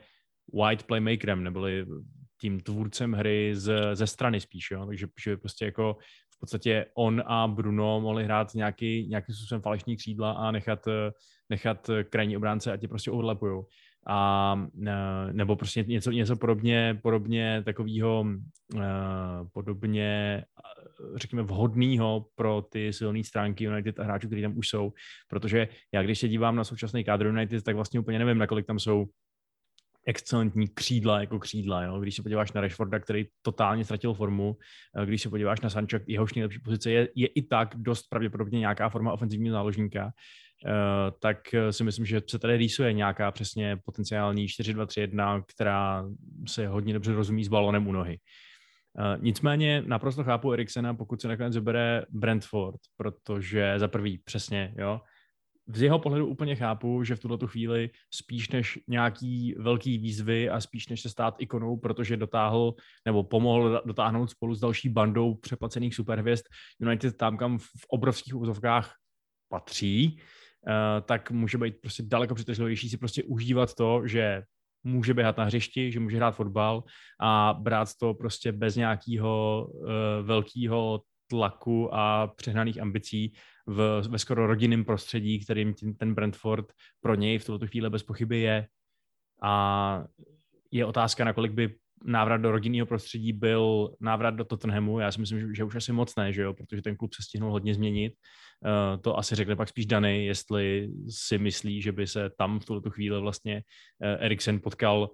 white playmakerem, neboli tím tvůrcem hry z, ze strany spíš, jo? takže že prostě jako v podstatě on a Bruno mohli hrát nějaký, nějakým způsobem falešní křídla a nechat, nechat krajní obránce a tě prostě odlepujou. A nebo prostě něco, něco podobně, podobně takového podobně řekněme vhodného pro ty silné stránky United a hráčů, kteří tam už jsou, protože já když se dívám na současný kádr United, tak vlastně úplně nevím, nakolik tam jsou excelentní křídla jako křídla. Jo? Když se podíváš na Rashforda, který totálně ztratil formu, eh, když se podíváš na Sancho, jehož nejlepší pozice je, je i tak dost pravděpodobně nějaká forma ofenzivního záložníka, uh, tak eh, si myslím, že se tady rýsuje nějaká přesně potenciální 4-2-3-1, která se hodně dobře rozumí s balonem u nohy. Nicméně naprosto chápu Eriksena, pokud se nakonec vybere Brentford, protože za prvý přesně, jo, z jeho pohledu úplně chápu, že v tuto chvíli spíš než nějaký velký výzvy a spíš než se stát ikonou, protože dotáhl nebo pomohl dotáhnout spolu s další bandou přeplacených superhvězd United tam, kam v obrovských úzovkách patří, uh, tak může být prostě daleko přitažlivější si prostě užívat to, že může běhat na hřišti, že může hrát fotbal a brát to prostě bez nějakého uh, velkého tlaku a přehnaných ambicí v, ve skoro rodinném prostředí, kterým ten Brentford pro něj v tuto chvíli bez pochyby je. A je otázka, nakolik by návrat do rodinného prostředí byl návrat do Tottenhamu. Já si myslím, že už asi moc ne, že jo? protože ten klub se stihnul hodně změnit. Uh, to asi řekne pak spíš Dany, jestli si myslí, že by se tam v tuto chvíli vlastně uh, Eriksen potkal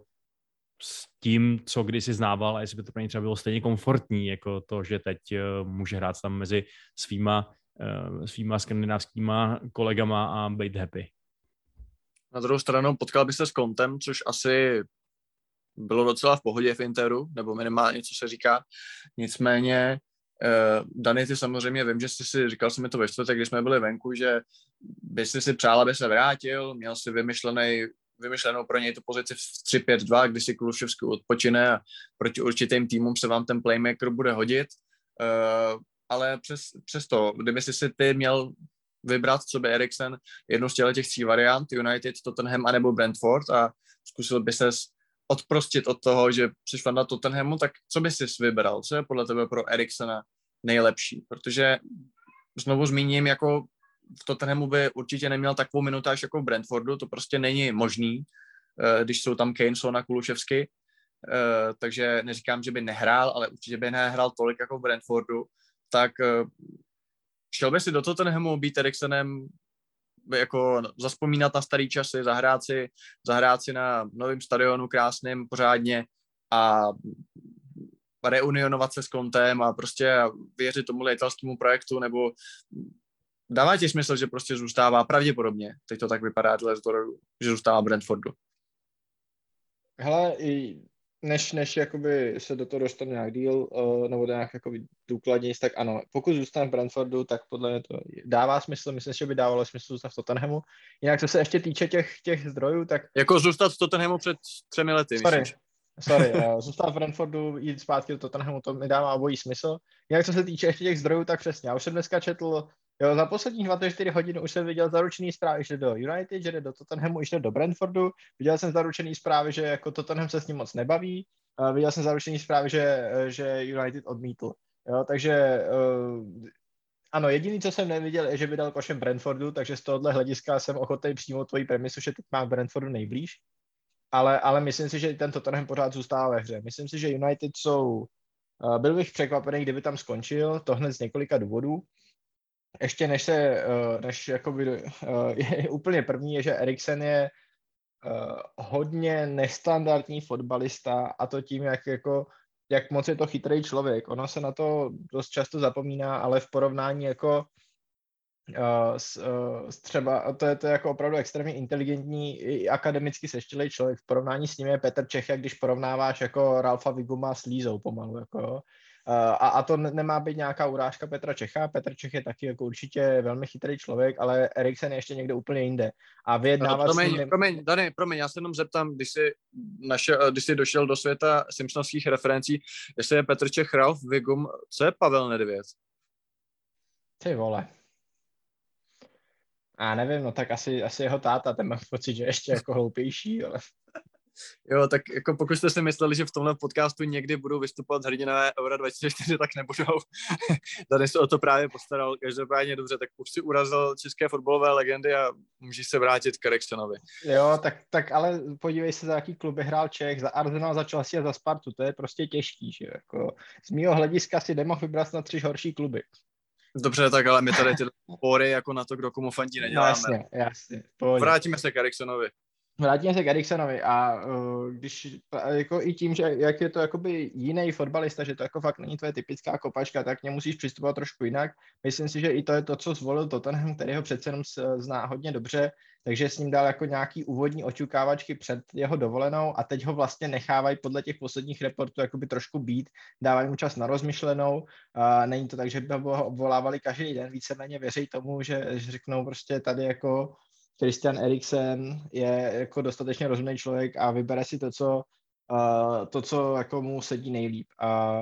s tím, co kdysi znával a jestli by to pro něj třeba bylo stejně komfortní, jako to, že teď uh, může hrát tam mezi svýma uh, svýma skandinávskýma kolegama a být happy. Na druhou stranu potkal by se s Kontem, což asi bylo docela v pohodě v Interu, nebo minimálně, co se říká. Nicméně, uh, Dany, ty samozřejmě vím, že jsi si, říkal jsem mi to ve čtvrtek, když jsme byli venku, že by si přál, aby se vrátil, měl si vymyšlený vymyšlenou pro něj tu pozici v 3-5-2, kdy si Kuluševsky odpočine a proti určitým týmům se vám ten playmaker bude hodit. Uh, ale přes, přes to, kdyby si si ty měl vybrat, co by Eriksen, jednu z těch tří variant, United, Tottenham anebo Brentford a zkusil by ses odprostit od toho, že fan na Tottenhamu, tak co by si vybral? Co je podle tebe pro Eriksena nejlepší? Protože znovu zmíním, jako v Tottenhamu by určitě neměl takovou minutáž jako v Brentfordu, to prostě není možný, eh, když jsou tam Kane, Son a Kuluševsky, eh, takže neříkám, že by nehrál, ale určitě by nehrál tolik jako v Brentfordu. Tak eh, šel by si do Tottenhamu být Eriksenem jako zaspomínat na starý časy, zahrát si, zahrát si na novém stadionu krásným pořádně a reunionovat se s kontem a prostě věřit tomu italskému projektu, nebo dává ti smysl, že prostě zůstává pravděpodobně, teď to tak vypadá, že zůstává Brentfordu. Hele, než, než jakoby se do toho dostane nějak díl, uh, nebo nějak jakoby důkladněji, tak ano, pokud zůstane v Brentfordu, tak podle mě to dává smysl, myslím, že by dávalo smysl zůstat v Tottenhamu. Jinak, co se ještě týče těch, těch zdrojů, tak... Jako zůstat v Tottenhamu před třemi lety, Sorry, myslíš? sorry, uh, zůstat v Brentfordu, jít zpátky do Tottenhamu, to mi dává obojí smysl. Jinak, co se týče ještě těch zdrojů, tak přesně, já už jsem dneska četl Jo, za posledních 24 hodin už jsem viděl zaručený zprávy, že do United, že jde do Tottenhamu, že jde do Brentfordu. Viděl jsem zaručený zprávy, že jako Tottenham se s ním moc nebaví. Uh, viděl jsem zaručený zprávy, že, že United odmítl. Jo, takže uh, ano, jediný, co jsem neviděl, je, že by dal košem Brentfordu, takže z tohohle hlediska jsem ochotný přijmout tvoji premisu, že teď má Brentfordu nejblíž. Ale, ale myslím si, že ten Tottenham pořád zůstává ve hře. Myslím si, že United jsou... Uh, byl bych překvapený, kdyby tam skončil, to hned z několika důvodů. Ještě než se, uh, než jakoby, uh, je úplně první, je, že Eriksen je uh, hodně nestandardní fotbalista a to tím, jak jako jak moc je to chytrý člověk. Ono se na to dost často zapomíná, ale v porovnání jako uh, s, uh, s třeba, to je, to jako opravdu extrémně inteligentní i akademicky seštělý člověk. V porovnání s ním je Petr Čech, jak když porovnáváš jako Ralfa Viguma s Lízou pomalu. Jako, a, a to nemá být nějaká urážka Petra Čecha. Petr Čech je taky jako určitě velmi chytrý člověk, ale Eriksen je ještě někde úplně jinde. A vyjednávat no, promiň, s ním... promiň, Dani, promiň, já se jenom zeptám, když jsi, naše, když jsi došel do světa Simpsonovských referencí, jestli je Petr Čech, Ralf Vigum, co je Pavel Nedvěd? Ty vole. A nevím, no tak asi, asi jeho táta, ten mám pocit, že ještě jako hloupější, ale... Jo, tak jako pokud jste si mysleli, že v tomhle podcastu někdy budou vystupovat hrdinové Eura 2004, tak nebudou. Tady se o to právě postaral. Každopádně dobře, tak už si urazil české fotbalové legendy a můžeš se vrátit k Eriksonovi. Jo, tak, tak ale podívej se, za jaký kluby hrál Čech, za Arsenal, za Chelsea a za Spartu, to je prostě těžký, že jako z mýho hlediska si nemohl vybrat na tři horší kluby. Dobře, tak ale my tady ty pory jako na to, kdo komu fandí, No neděláme. jasně, jasně. pohodě. Vrátíme se k Eriksonovi. Vrátíme se k Eriksenovi a uh, když jako i tím, že jak je to jakoby jiný fotbalista, že to jako fakt není tvoje typická kopačka, tak němu musíš přistupovat trošku jinak. Myslím si, že i to je to, co zvolil Tottenham, který ho přece jenom zná hodně dobře, takže s ním dal jako nějaký úvodní očukávačky před jeho dovolenou a teď ho vlastně nechávají podle těch posledních reportů jakoby trošku být, dávají mu čas na rozmyšlenou. Uh, není to tak, že by ho obvolávali každý den, víceméně věří tomu, že, že řeknou prostě tady jako Christian Eriksen je jako dostatečně rozumný člověk a vybere si to, co, uh, to, co jako mu sedí nejlíp. A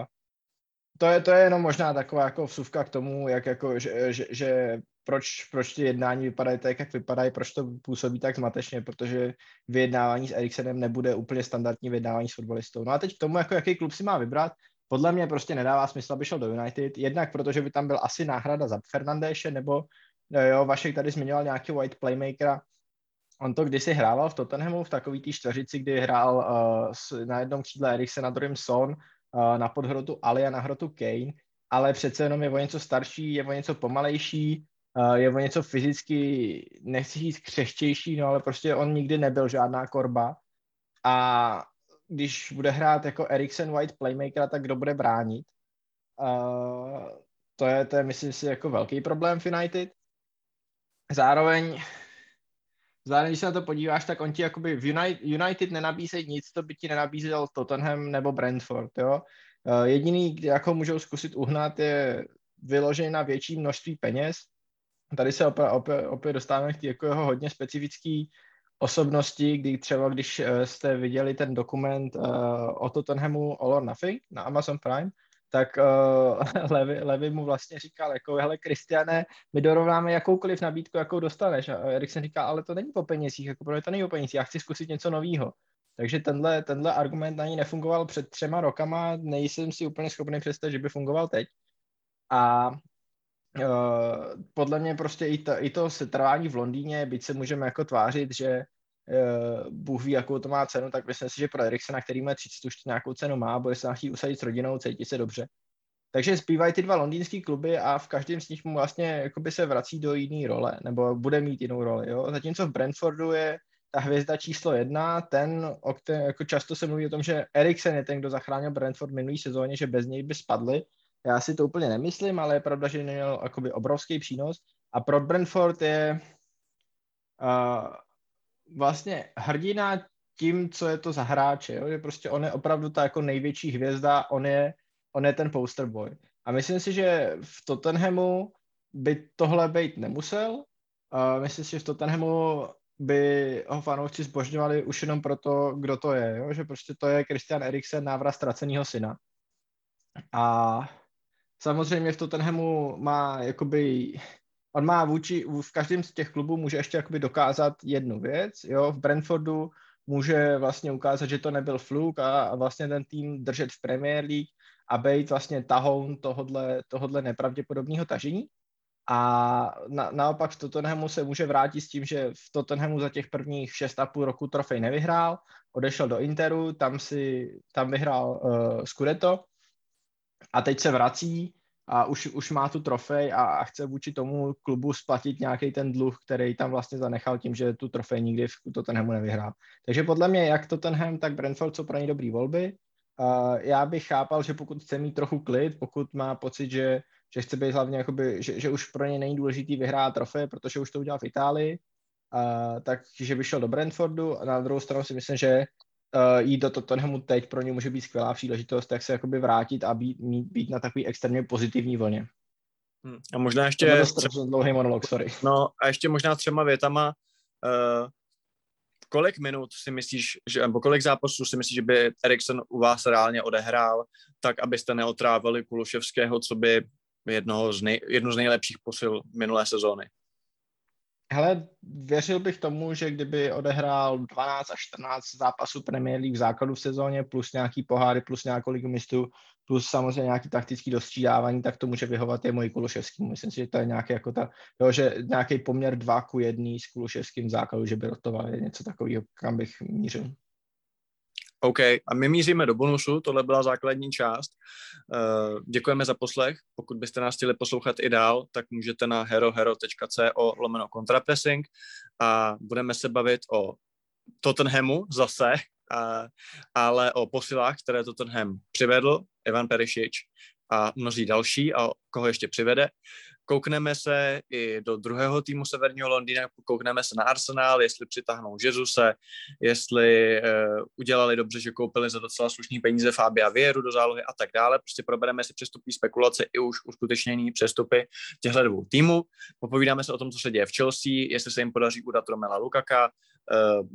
to je, to je jenom možná taková jako vsuvka k tomu, jak jako, že, že, že proč, proč ty jednání vypadají tak, jak vypadají, proč to působí tak zmatečně, protože vyjednávání s Eriksenem nebude úplně standardní vyjednávání s fotbalistou. No a teď k tomu, jako jaký klub si má vybrat, podle mě prostě nedává smysl, aby šel do United, jednak protože by tam byl asi náhrada za Fernandéše, nebo jo, Vašek tady zmiňoval nějaký white playmakera, on to kdysi hrával v Tottenhamu v takový té čtveřici, kdy hrál uh, na jednom křídle Eriksen, na druhém Son, uh, na podhrotu Ali a na hrotu Kane, ale přece jenom je o něco starší, je o něco pomalejší, uh, je o něco fyzicky, nechci říct křehčejší, no ale prostě on nikdy nebyl žádná korba a když bude hrát jako Eriksen White playmaker, tak kdo bude bránit? Uh, to je, to je, myslím si, jako velký problém v United. Zároveň Zároveň, když se na to podíváš, tak on ti jakoby v United, United nenabízejí nic, to by ti nenabízel Tottenham nebo Brentford, jo. Uh, jediný, jako můžou zkusit uhnat, je vyložený na větší množství peněz. Tady se opět, opět, opět dostáváme k té jako jeho hodně specifický osobnosti, kdy třeba, když eh, jste viděli ten dokument uh, o Tottenhamu All or Nothing na Amazon Prime, tak uh, Levi, Levi mu vlastně říkal, jako, hele, Kristiane, my dorovnáme jakoukoliv nabídku, jakou dostaneš. A Eriksen říká, ale to není po penězích, jako pro to není po penězích, já chci zkusit něco nového. Takže tenhle, tenhle argument na ní nefungoval před třema rokama, nejsem si úplně schopný představit, že by fungoval teď. A uh, podle mě prostě i to, i to setrvání v Londýně, byť se můžeme jako tvářit, že Bůh ví, jakou to má cenu, tak myslím si, že pro Eriksena, který má 30 už nějakou cenu má, bude se chtít usadit s rodinou, cítí se dobře. Takže zbývají ty dva londýnský kluby a v každém z nich mu vlastně jakoby se vrací do jiné role, nebo bude mít jinou roli. Jo? Zatímco v Brentfordu je ta hvězda číslo jedna, ten, o kterém jako často se mluví o tom, že Eriksen je ten, kdo zachránil Brentford minulý sezóně, že bez něj by spadli. Já si to úplně nemyslím, ale je pravda, že měl obrovský přínos. A pro Brentford je uh, vlastně hrdina tím, co je to za hráče, jo? že prostě on je opravdu ta jako největší hvězda, on je, on je ten poster boy. A myslím si, že v Tottenhamu by tohle být nemusel. Uh, myslím si, že v Tottenhamu by ho fanoušci zbožňovali už jenom proto, kdo to je, jo? že prostě to je Christian Eriksen, návrat ztraceného syna. A samozřejmě v Tottenhamu má jakoby, on má vůči, v každém z těch klubů může ještě jakoby dokázat jednu věc, jo, v Brentfordu může vlastně ukázat, že to nebyl fluk a, a vlastně ten tým držet v Premier League a být vlastně tahoun tohodle, tohodle nepravděpodobného tažení. A na, naopak v Tottenhamu se může vrátit s tím, že v Tottenhamu za těch prvních 6,5 roku trofej nevyhrál, odešel do Interu, tam, si, tam vyhrál uh, Scudetto a teď se vrací a už, už má tu trofej a, a chce vůči tomu klubu splatit nějaký ten dluh, který tam vlastně zanechal tím, že tu trofej nikdy v Tottenhamu nevyhrál. Takže podle mě jak Tottenham, tak Brentford jsou pro ně dobrý volby. Uh, já bych chápal, že pokud chce mít trochu klid, pokud má pocit, že, že chce být hlavně, jakoby, že, že už pro ně není důležitý vyhrát trofej, protože už to udělal v Itálii, uh, takže by šel do Brentfordu a na druhou stranu si myslím, že uh, jít do Tottenhamu teď pro ně může být skvělá příležitost, jak se jakoby vrátit a být, mít, být na takový extrémně pozitivní vlně. Hm. A možná To ještě, byl strašně dlouhý monolog, sorry. no a ještě možná třema větama, uh, kolik minut si myslíš, že, nebo kolik zápasů si myslíš, že by Eriksen u vás reálně odehrál, tak abyste neotrávili Kuluševského, co by jednoho z nej, jednu z nejlepších posil minulé sezóny. Hele, věřil bych tomu, že kdyby odehrál 12 až 14 zápasů Premier League v základu v sezóně, plus nějaký poháry, plus nějakou ligu mistrů, plus samozřejmě nějaký taktický dostřídávání, tak to může vyhovat i moji Kuluševský. Myslím si, že to je nějaký jako ta, jo, že nějaký poměr 2 ku 1 s Kuluševským v základu, že by rotoval, je něco takového, kam bych mířil. OK, a my míříme do bonusu, tohle byla základní část. Uh, děkujeme za poslech. Pokud byste nás chtěli poslouchat i dál, tak můžete na herohero.co lomeno kontrapressing a budeme se bavit o Tottenhamu zase, a, ale o posilách, které Tottenham přivedl, Ivan Perišič a mnozí další a koho ještě přivede. Koukneme se i do druhého týmu Severního Londýna, koukneme se na Arsenal, jestli přitáhnou Jezuse, jestli uh, udělali dobře, že koupili za docela slušný peníze Fabia Vieru do zálohy a tak dále. Prostě probereme si přestupní spekulace i už uskutečnění přestupy těchto dvou týmů. Popovídáme se o tom, co se děje v Chelsea, jestli se jim podaří udat Romela Lukaka, uh,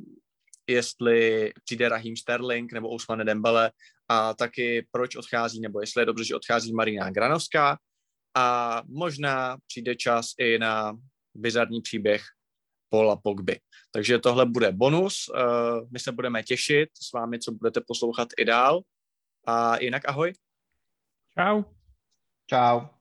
jestli přijde Raheem Sterling nebo Ousmane Dembele a taky proč odchází, nebo jestli je dobře, že odchází Marina Granovská a možná přijde čas i na bizarní příběh Paula Pogby. Takže tohle bude bonus, uh, my se budeme těšit s vámi, co budete poslouchat i dál a jinak ahoj. Čau. Čau.